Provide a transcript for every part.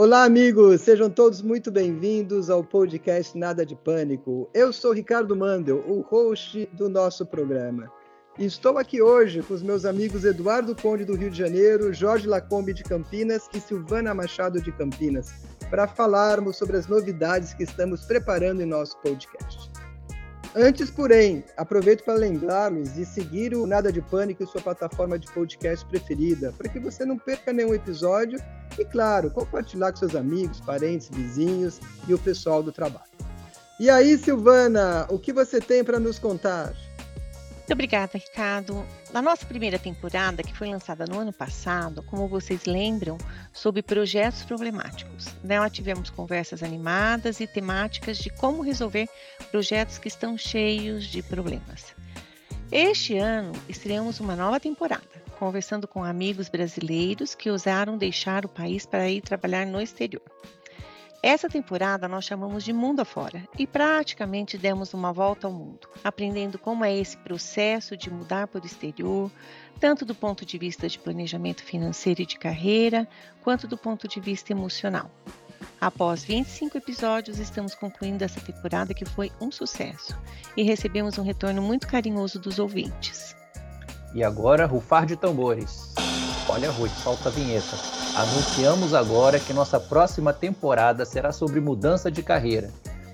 Olá, amigos! Sejam todos muito bem-vindos ao podcast Nada de Pânico. Eu sou Ricardo Mandel, o host do nosso programa. Estou aqui hoje com os meus amigos Eduardo Conde do Rio de Janeiro, Jorge Lacombe de Campinas e Silvana Machado de Campinas, para falarmos sobre as novidades que estamos preparando em nosso podcast. Antes, porém, aproveito para lembrá-los de seguir o Nada de Pânico em sua plataforma de podcast preferida, para que você não perca nenhum episódio e, claro, compartilhar com seus amigos, parentes, vizinhos e o pessoal do trabalho. E aí, Silvana, o que você tem para nos contar? Muito obrigada, Ricardo. Na nossa primeira temporada, que foi lançada no ano passado, como vocês lembram, sobre projetos problemáticos. Nela tivemos conversas animadas e temáticas de como resolver projetos que estão cheios de problemas. Este ano, estreamos uma nova temporada, conversando com amigos brasileiros que ousaram deixar o país para ir trabalhar no exterior. Essa temporada nós chamamos de Mundo Afora e praticamente demos uma volta ao mundo, aprendendo como é esse processo de mudar para o exterior, tanto do ponto de vista de planejamento financeiro e de carreira, quanto do ponto de vista emocional. Após 25 episódios, estamos concluindo essa temporada que foi um sucesso e recebemos um retorno muito carinhoso dos ouvintes. E agora, rufar de tambores. Olha, Ruth, solta a vinheta. Anunciamos agora que nossa próxima temporada será sobre mudança de carreira.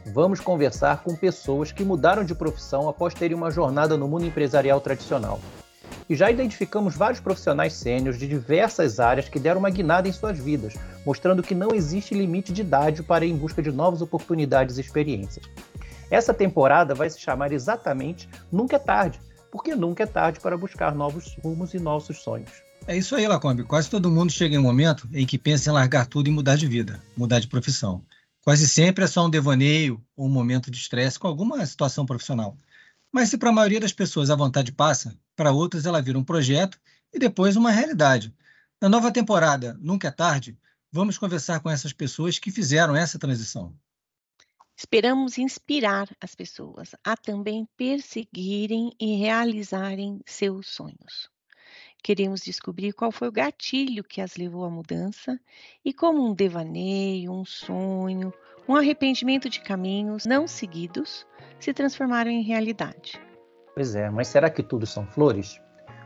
Vamos conversar com pessoas que mudaram de profissão após terem uma jornada no mundo empresarial tradicional. E já identificamos vários profissionais sêniores de diversas áreas que deram uma guinada em suas vidas, mostrando que não existe limite de idade para ir em busca de novas oportunidades e experiências. Essa temporada vai se chamar exatamente Nunca é Tarde, porque nunca é tarde para buscar novos rumos e nossos sonhos. É isso aí, Lacombe. Quase todo mundo chega em um momento em que pensa em largar tudo e mudar de vida, mudar de profissão. Quase sempre é só um devaneio ou um momento de estresse com alguma situação profissional. Mas se para a maioria das pessoas a vontade passa, para outras ela vira um projeto e depois uma realidade. Na nova temporada Nunca é Tarde, vamos conversar com essas pessoas que fizeram essa transição. Esperamos inspirar as pessoas a também perseguirem e realizarem seus sonhos. Queremos descobrir qual foi o gatilho que as levou à mudança e como um devaneio, um sonho, um arrependimento de caminhos não seguidos se transformaram em realidade. Pois é, mas será que tudo são flores?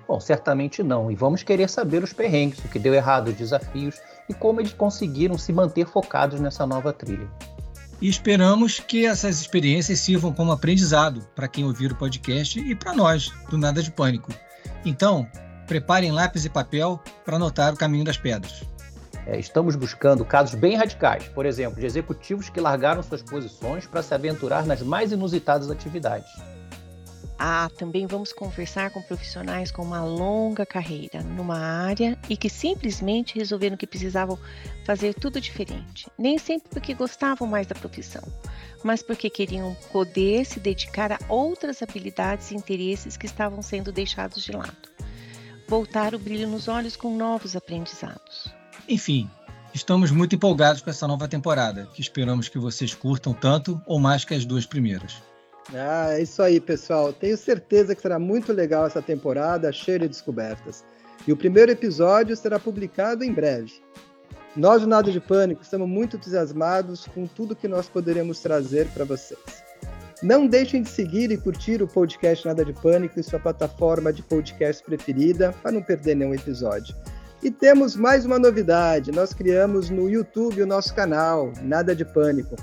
Bom, certamente não, e vamos querer saber os perrengues, o que deu errado, os desafios e como eles conseguiram se manter focados nessa nova trilha. E esperamos que essas experiências sirvam como aprendizado para quem ouvir o podcast e para nós, do Nada de Pânico. Então, Preparem lápis e papel para anotar o caminho das pedras. É, estamos buscando casos bem radicais, por exemplo, de executivos que largaram suas posições para se aventurar nas mais inusitadas atividades. Ah, também vamos conversar com profissionais com uma longa carreira numa área e que simplesmente resolveram que precisavam fazer tudo diferente. Nem sempre porque gostavam mais da profissão, mas porque queriam poder se dedicar a outras habilidades e interesses que estavam sendo deixados de lado voltar o brilho nos olhos com novos aprendizados. Enfim, estamos muito empolgados com essa nova temporada, que esperamos que vocês curtam tanto ou mais que as duas primeiras. Ah, é isso aí, pessoal. Tenho certeza que será muito legal essa temporada, cheia de descobertas. E o primeiro episódio será publicado em breve. Nós, do Nada de Pânico, estamos muito entusiasmados com tudo que nós poderemos trazer para vocês. Não deixem de seguir e curtir o podcast Nada de Pânico em sua plataforma de podcast preferida para não perder nenhum episódio. E temos mais uma novidade: nós criamos no YouTube o nosso canal Nada de Pânico,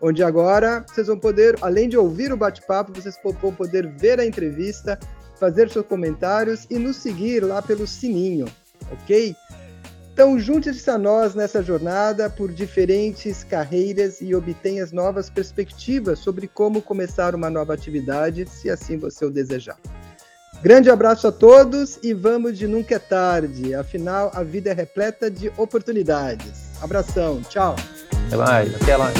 onde agora vocês vão poder, além de ouvir o bate-papo, vocês vão poder ver a entrevista, fazer seus comentários e nos seguir lá pelo sininho, ok? Então, junte-se a nós nessa jornada por diferentes carreiras e obtenha as novas perspectivas sobre como começar uma nova atividade, se assim você o desejar. Grande abraço a todos e vamos de nunca é tarde. Afinal, a vida é repleta de oportunidades. Abração, tchau. Até mais, até lá.